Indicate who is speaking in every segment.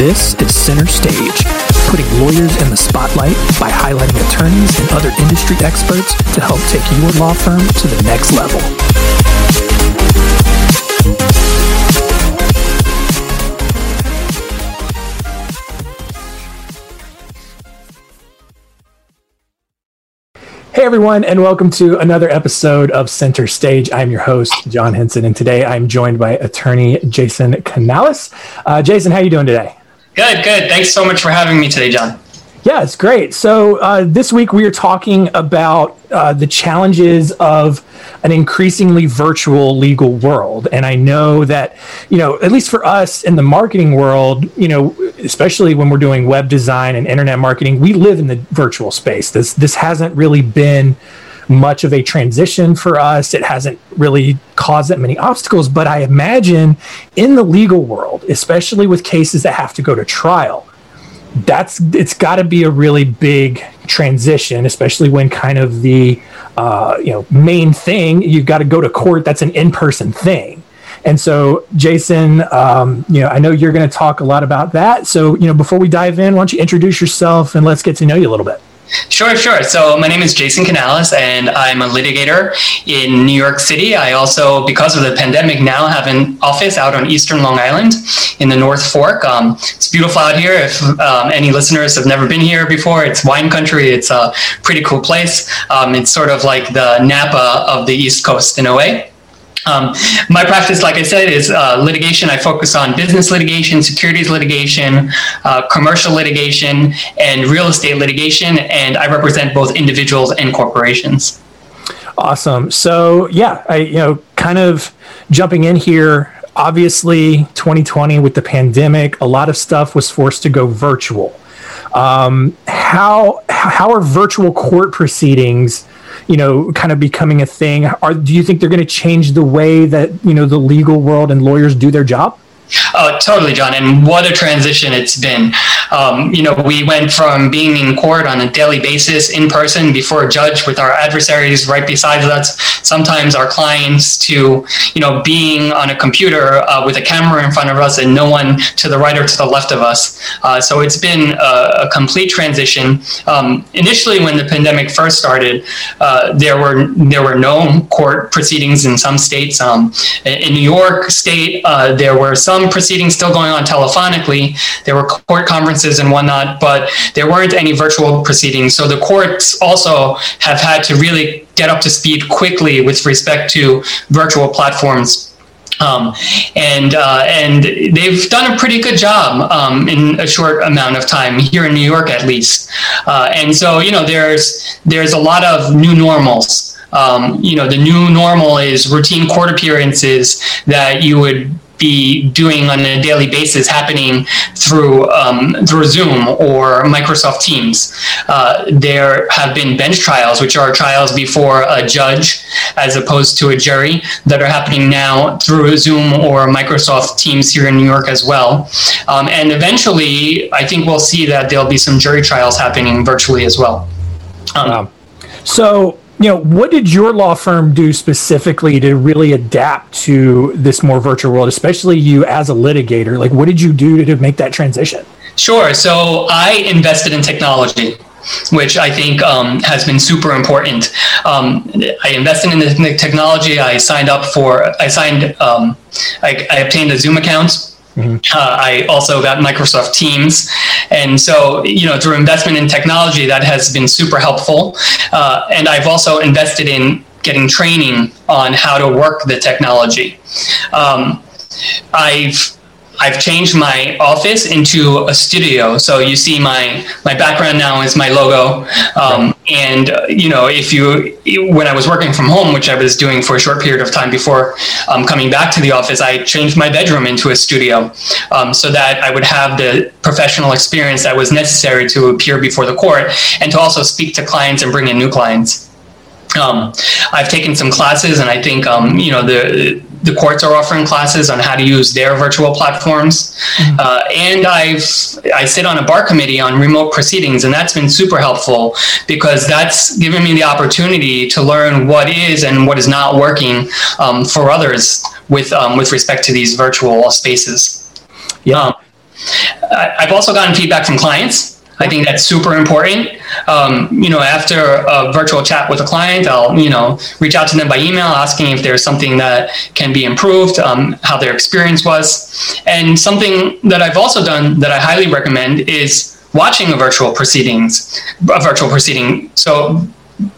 Speaker 1: This is Center Stage, putting lawyers in the spotlight by highlighting attorneys and other industry experts to help take your law firm to the next level. Hey everyone, and welcome to another episode of Center Stage. I'm your host, John Henson, and today I'm joined by attorney Jason Canales. Uh, Jason, how are you doing today?
Speaker 2: Good, good. Thanks so much for having me today, John.
Speaker 1: Yeah, it's great. So uh, this week we are talking about uh, the challenges of an increasingly virtual legal world, and I know that you know at least for us in the marketing world, you know, especially when we're doing web design and internet marketing, we live in the virtual space. This this hasn't really been much of a transition for us. It hasn't really caused that many obstacles, but I imagine in the legal world, especially with cases that have to go to trial that's it's got to be a really big transition, especially when kind of the uh, you know main thing you've got to go to court. That's an in-person thing. And so, Jason, um, you know, I know you're going to talk a lot about that. So, you know, before we dive in, why don't you introduce yourself and let's get to know you a little bit.
Speaker 2: Sure, sure. So my name is Jason Canales, and I'm a litigator in New York City. I also, because of the pandemic, now have an office out on Eastern Long Island in the North Fork. Um, it's beautiful out here. If um, any listeners have never been here before, it's wine country. It's a pretty cool place. Um, it's sort of like the Napa of the East Coast in a way. Um, my practice, like I said, is uh, litigation. I focus on business litigation, securities litigation, uh, commercial litigation, and real estate litigation, and I represent both individuals and corporations.
Speaker 1: Awesome. So, yeah, I you know, kind of jumping in here. Obviously, 2020 with the pandemic, a lot of stuff was forced to go virtual. Um, how how are virtual court proceedings? You know, kind of becoming a thing? Are, do you think they're going to change the way that, you know, the legal world and lawyers do their job?
Speaker 2: Oh, totally, John. And what a transition it's been. Um, you know, we went from being in court on a daily basis in person before a judge with our adversaries right beside us, sometimes our clients, to, you know, being on a computer uh, with a camera in front of us and no one to the right or to the left of us. Uh, so it's been a, a complete transition. Um, initially, when the pandemic first started, uh, there were there were no court proceedings in some states. Um, in New York State, uh, there were some some proceedings still going on telephonically. There were court conferences and whatnot, but there weren't any virtual proceedings. So the courts also have had to really get up to speed quickly with respect to virtual platforms. Um, and uh, and they've done a pretty good job um, in a short amount of time here in New York, at least. Uh, and so you know, there's there's a lot of new normals. Um, you know, the new normal is routine court appearances that you would be doing on a daily basis happening through um, through Zoom or Microsoft Teams. Uh, there have been bench trials, which are trials before a judge as opposed to a jury, that are happening now through Zoom or Microsoft Teams here in New York as well. Um, and eventually, I think we'll see that there'll be some jury trials happening virtually as well.
Speaker 1: Um, wow. So you know, what did your law firm do specifically to really adapt to this more virtual world, especially you as a litigator? Like, what did you do to, make that transition?
Speaker 2: Sure. So I invested in technology which I think um, has been super important. Um, I invested in the technology. I signed up for. I signed. Um, I, I, obtained a Zoom account Mm-hmm. Uh, I also got Microsoft Teams. And so, you know, through investment in technology, that has been super helpful. Uh, and I've also invested in getting training on how to work the technology. Um, I've I've changed my office into a studio. So you see my my background now is my logo. Um, and uh, you know, if you when I was working from home, which I was doing for a short period of time before um, coming back to the office, I changed my bedroom into a studio um, so that I would have the professional experience that was necessary to appear before the court and to also speak to clients and bring in new clients. Um, I've taken some classes, and I think um, you know the the courts are offering classes on how to use their virtual platforms. Mm-hmm. Uh, and I've I sit on a bar committee on remote proceedings, and that's been super helpful because that's given me the opportunity to learn what is and what is not working um, for others with um, with respect to these virtual spaces.
Speaker 1: Yeah. Um,
Speaker 2: I've also gotten feedback from clients I think that's super important. Um, you know, after a virtual chat with a client, I'll, you know, reach out to them by email asking if there's something that can be improved, um, how their experience was. And something that I've also done that I highly recommend is watching a virtual proceedings, a virtual proceeding. So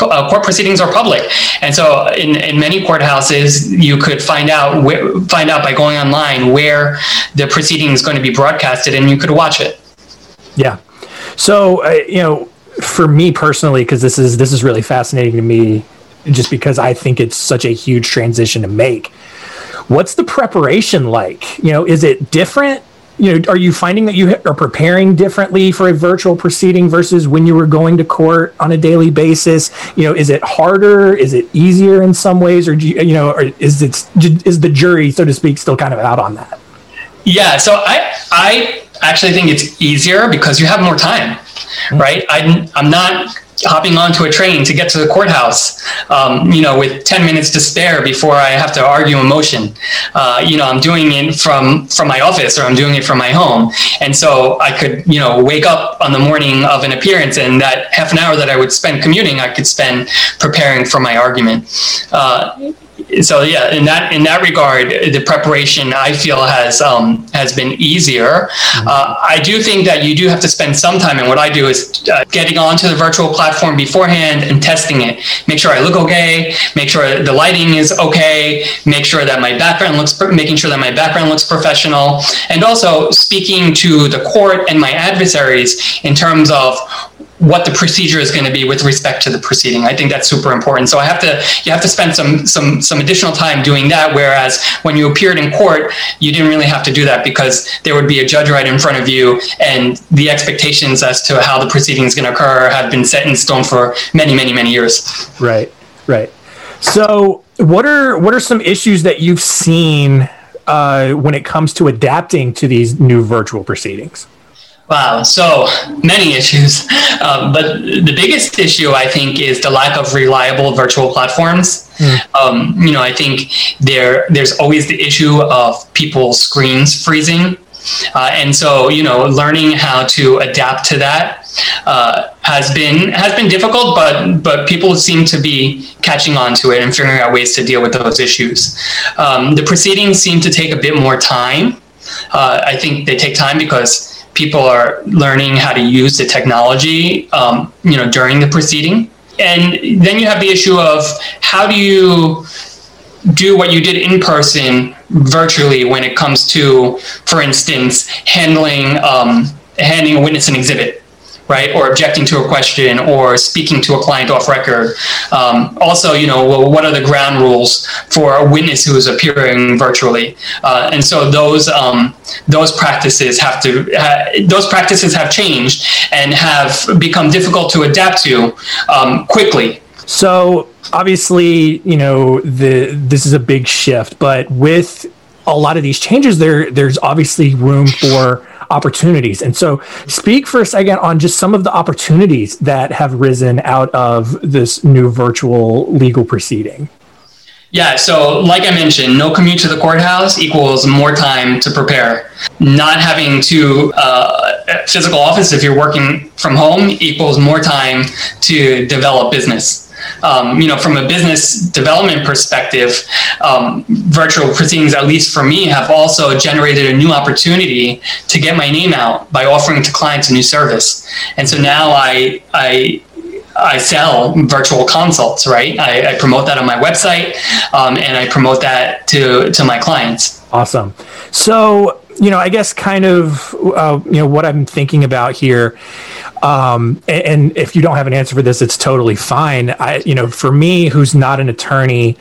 Speaker 2: uh, court proceedings are public, and so in, in many courthouses, you could find out find out by going online where the proceeding is going to be broadcasted, and you could watch it.
Speaker 1: Yeah, so uh, you know, for me personally, because this is this is really fascinating to me, just because I think it's such a huge transition to make. What's the preparation like? You know, is it different? You know, are you finding that you are preparing differently for a virtual proceeding versus when you were going to court on a daily basis? You know, is it harder? Is it easier in some ways, or do you, you know, or is it is the jury, so to speak, still kind of out on that?
Speaker 2: Yeah, so I I actually think it's easier because you have more time, mm-hmm. right? I, I'm not hopping onto a train to get to the courthouse, um, you know, with 10 minutes to spare before I have to argue a motion. Uh, you know, I'm doing it from, from my office or I'm doing it from my home. And so I could, you know, wake up on the morning of an appearance and that half an hour that I would spend commuting, I could spend preparing for my argument. Uh, so yeah, in that in that regard, the preparation I feel has um, has been easier. Mm-hmm. Uh, I do think that you do have to spend some time, and what I do is uh, getting onto the virtual platform beforehand and testing it. Make sure I look okay. Make sure the lighting is okay. Make sure that my background looks, making sure that my background looks professional, and also speaking to the court and my adversaries in terms of what the procedure is going to be with respect to the proceeding. I think that's super important. So I have to you have to spend some some some additional time doing that. Whereas when you appeared in court, you didn't really have to do that because there would be a judge right in front of you, and the expectations as to how the proceeding is going to occur have been set in stone for many many many years.
Speaker 1: Right, right. So what are what are some issues that you've seen uh, when it comes to adapting to these new virtual proceedings?
Speaker 2: Wow, so many issues. Um, but the biggest issue, I think, is the lack of reliable virtual platforms. Mm. Um, you know, I think there there's always the issue of people's screens freezing. Uh, and so, you know, learning how to adapt to that uh, has been has been difficult, but but people seem to be catching on to it and figuring out ways to deal with those issues. Um, the proceedings seem to take a bit more time. Uh, I think they take time because people are learning how to use the technology, um, you know, during the proceeding. And then you have the issue of how do you do what you did in person virtually when it comes to, for instance, handling um, handing a witness an exhibit right? Or objecting to a question or speaking to a client off record. Um, also, you know, well, what are the ground rules for a witness who is appearing virtually? Uh, and so those um, those practices have to those practices have changed and have become difficult to adapt to um, quickly.
Speaker 1: So obviously, you know, the this is a big shift, but with a lot of these changes, there there's obviously room for opportunities. And so, speak for a second on just some of the opportunities that have risen out of this new virtual legal proceeding.
Speaker 2: Yeah, so like I mentioned, no commute to the courthouse equals more time to prepare. Not having to uh, physical office if you're working from home equals more time to develop business um, you know, from a business development perspective, um, virtual proceedings, at least for me, have also generated a new opportunity to get my name out by offering to clients a new service. And so now I, I, I sell virtual consults, right? I, I promote that on my website, um, and I promote that to to my clients.
Speaker 1: Awesome. So, you know, I guess kind of, uh, you know, what I'm thinking about here um, and, if you don't have an answer for this, it's totally fine. I, you know, for me, who's not an attorney,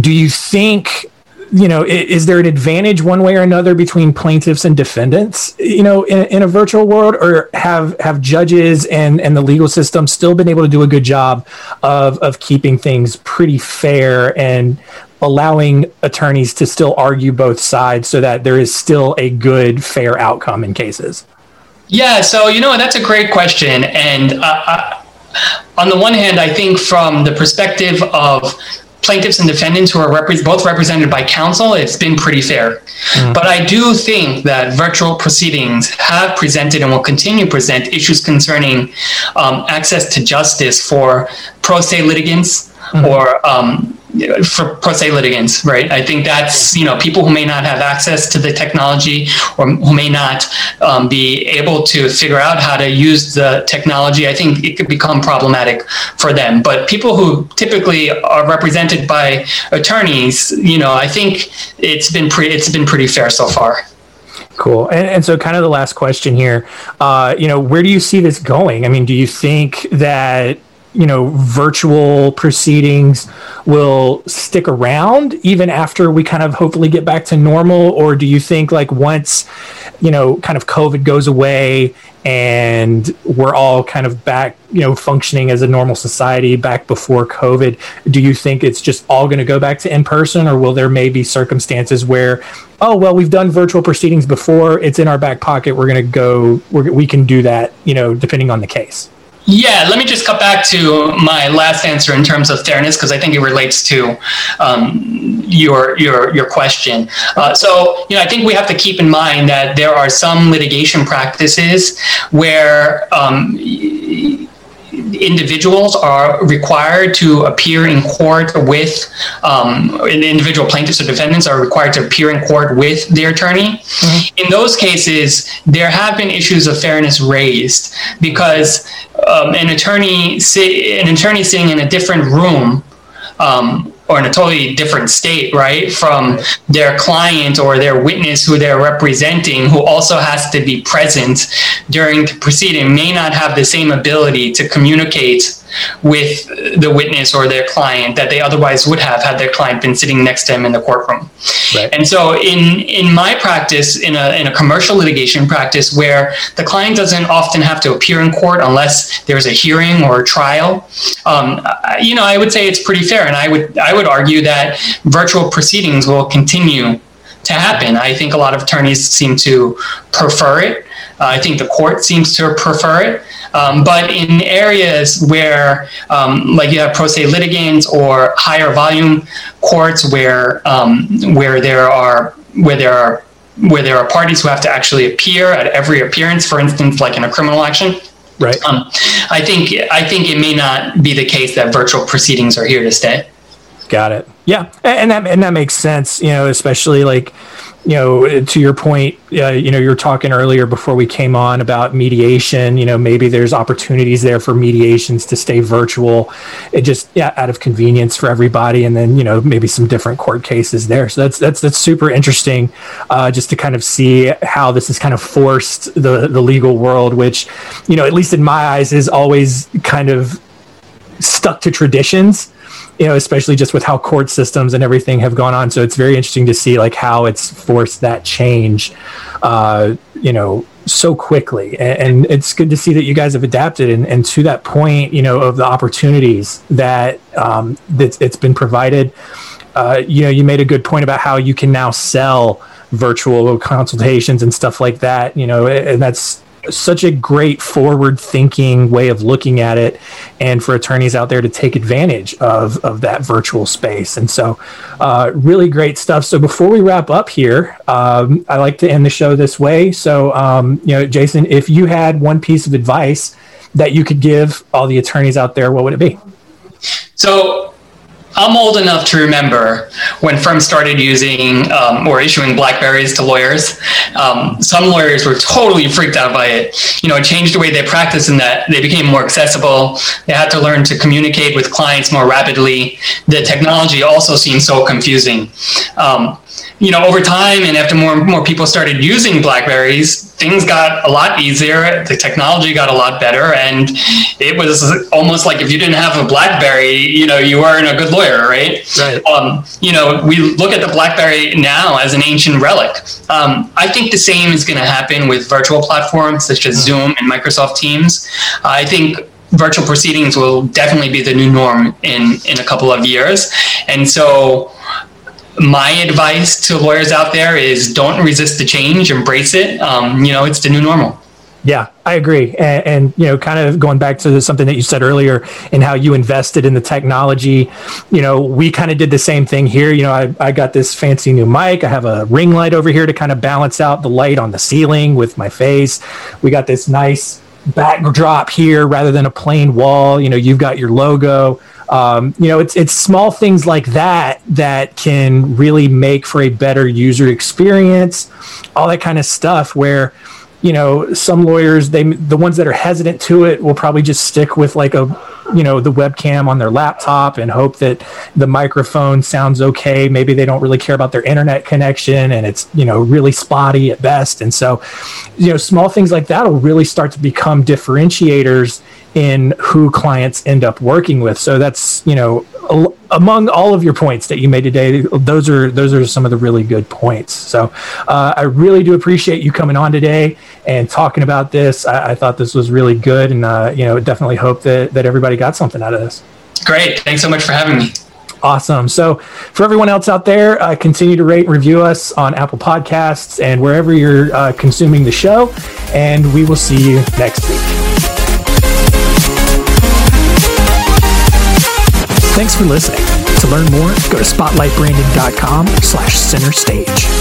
Speaker 1: do you think, you know, is, is there an advantage one way or another between plaintiffs and defendants, you know, in, in a virtual world, or have have judges and and the legal system still been able to do a good job of of keeping things pretty fair and allowing attorneys to still argue both sides so that there is still a good fair outcome in cases?
Speaker 2: Yeah, so you know that's a great question, and uh, uh, on the one hand, I think from the perspective of plaintiffs and defendants who are repre- both represented by counsel, it's been pretty fair. Mm. But I do think that virtual proceedings have presented and will continue to present issues concerning um, access to justice for pro se litigants mm-hmm. or um, for pro se litigants, right? I think that's you know people who may not have access to the technology or who may not um, be able to figure out how to use the technology. I think it could become problematic for them. But people who typically are represented by attorneys, you know, I think it's been pretty it's been pretty fair so far.
Speaker 1: Cool. And, and, so, kind of the last question here, uh, you know, where do you see this going? I mean, do you think that you know virtual proceedings will stick around even after we kind of hopefully get back to normal? Or do you think like once you know kind of covid goes away and we're all kind of back you know functioning as a normal society back before covid do you think it's just all going to go back to in person? Or will there may be circumstances where oh well we've done virtual proceedings before it's in our back pocket we're going to go we're, we can do that you know depending on the case
Speaker 2: yeah, let me just cut back to my last answer in terms of fairness because I think it relates to um, your your your question. Uh, so, you know, I think we have to keep in mind that there are some litigation practices where um, individuals are required to appear in court with um, individual plaintiffs or defendants are required to appear in court with their attorney. Mm-hmm. In those cases, there have been issues of fairness raised because um, an attorney an attorney sitting in a different room um, or in a totally different state, right, from their client or their witness who they're representing, who also has to be present during the proceeding, may not have the same ability to communicate with the witness or their client that they otherwise would have had their client been sitting next to them in the courtroom. Right. And so in in my practice, in a in a commercial litigation practice where the client doesn't often have to appear in court unless there's a hearing or a trial, um, you know, I would say it's pretty fair. And I would I would argue that virtual proceedings will continue to happen. I think a lot of attorneys seem to prefer it. Uh, I think the court seems to prefer it. Um, but in areas where, um, like you have pro se litigants or higher volume courts, where um, where there are where there are where there are parties who have to actually appear at every appearance, for instance, like in a criminal action.
Speaker 1: Right.
Speaker 2: Um, I think I think it may not be the case that virtual proceedings are here to stay.
Speaker 1: Got it. Yeah, and that and that makes sense. You know, especially like you know, to your point, uh, you know, you were talking earlier before we came on about mediation. You know, maybe there's opportunities there for mediations to stay virtual, it just yeah, out of convenience for everybody, and then you know maybe some different court cases there. So that's that's that's super interesting, uh, just to kind of see how this has kind of forced the the legal world, which, you know, at least in my eyes, is always kind of stuck to traditions you know, especially just with how court systems and everything have gone on. So it's very interesting to see like how it's forced that change, uh, you know, so quickly. And, and, it's good to see that you guys have adapted. And, and to that point, you know, of the opportunities that um, that it's been provided. Uh, you know, you made a good point about how you can now sell virtual consultations and stuff like that. You know, and that's such a great forward thinking way of looking at it and for attorneys out there to take advantage of, of that virtual space. And so uh, really great stuff. So before we wrap up here um, i like to end the show this way. So um, you know jason if you had one piece of advice that you could give all the attorneys out there what would it be?
Speaker 2: So I'm old enough to remember when firms started using um, or issuing Blackberries to lawyers. Um, some lawyers were totally freaked out by it. You know, it changed the way they practiced in that they became more accessible. They had to learn to communicate with clients more rapidly. The technology also seemed so confusing. Um, you know, over time and after more and more people started using Blackberries, things got a lot easier. The technology got a lot better, and it was almost like if you didn't have a BlackBerry, you know, you weren't a good lawyer, right?
Speaker 1: Right.
Speaker 2: Um, you know, we look at the BlackBerry now as an ancient relic. Um, I think the same is going to happen with virtual platforms such as mm-hmm. Zoom and Microsoft Teams. I think virtual proceedings will definitely be the new norm in in a couple of years, and so my advice to lawyers out there is don't resist the change, embrace it. Um, you know, it's the new normal.
Speaker 1: Yeah, I agree. And, and, you know, kind of going back to something that you said earlier and how you invested in the technology, you know, we kind of did the same thing here. You know, I, I got this fancy new mic. I have a ring light over here to kind of balance out the light on the ceiling with my face. We got this nice backdrop here rather than a plain wall. You know, you've got your logo. Um, you know, it's it's small things like that that can really make for a better user experience, all that kind of stuff. Where you know some lawyers they the ones that are hesitant to it will probably just stick with like a you know the webcam on their laptop and hope that the microphone sounds okay maybe they don't really care about their internet connection and it's you know really spotty at best and so you know small things like that will really start to become differentiators in who clients end up working with. So that's you know among all of your points that you made today, those are those are some of the really good points. So uh, I really do appreciate you coming on today and talking about this. I, I thought this was really good, and uh, you know definitely hope that that everybody got something out of this.
Speaker 2: Great, thanks so much for having me.
Speaker 1: Awesome. So, for everyone else out there, uh, continue to rate and review us on Apple Podcasts and wherever you're uh, consuming the show. And we will see you next week. Thanks for listening. To learn more, go to spotlightbranding.com slash center stage.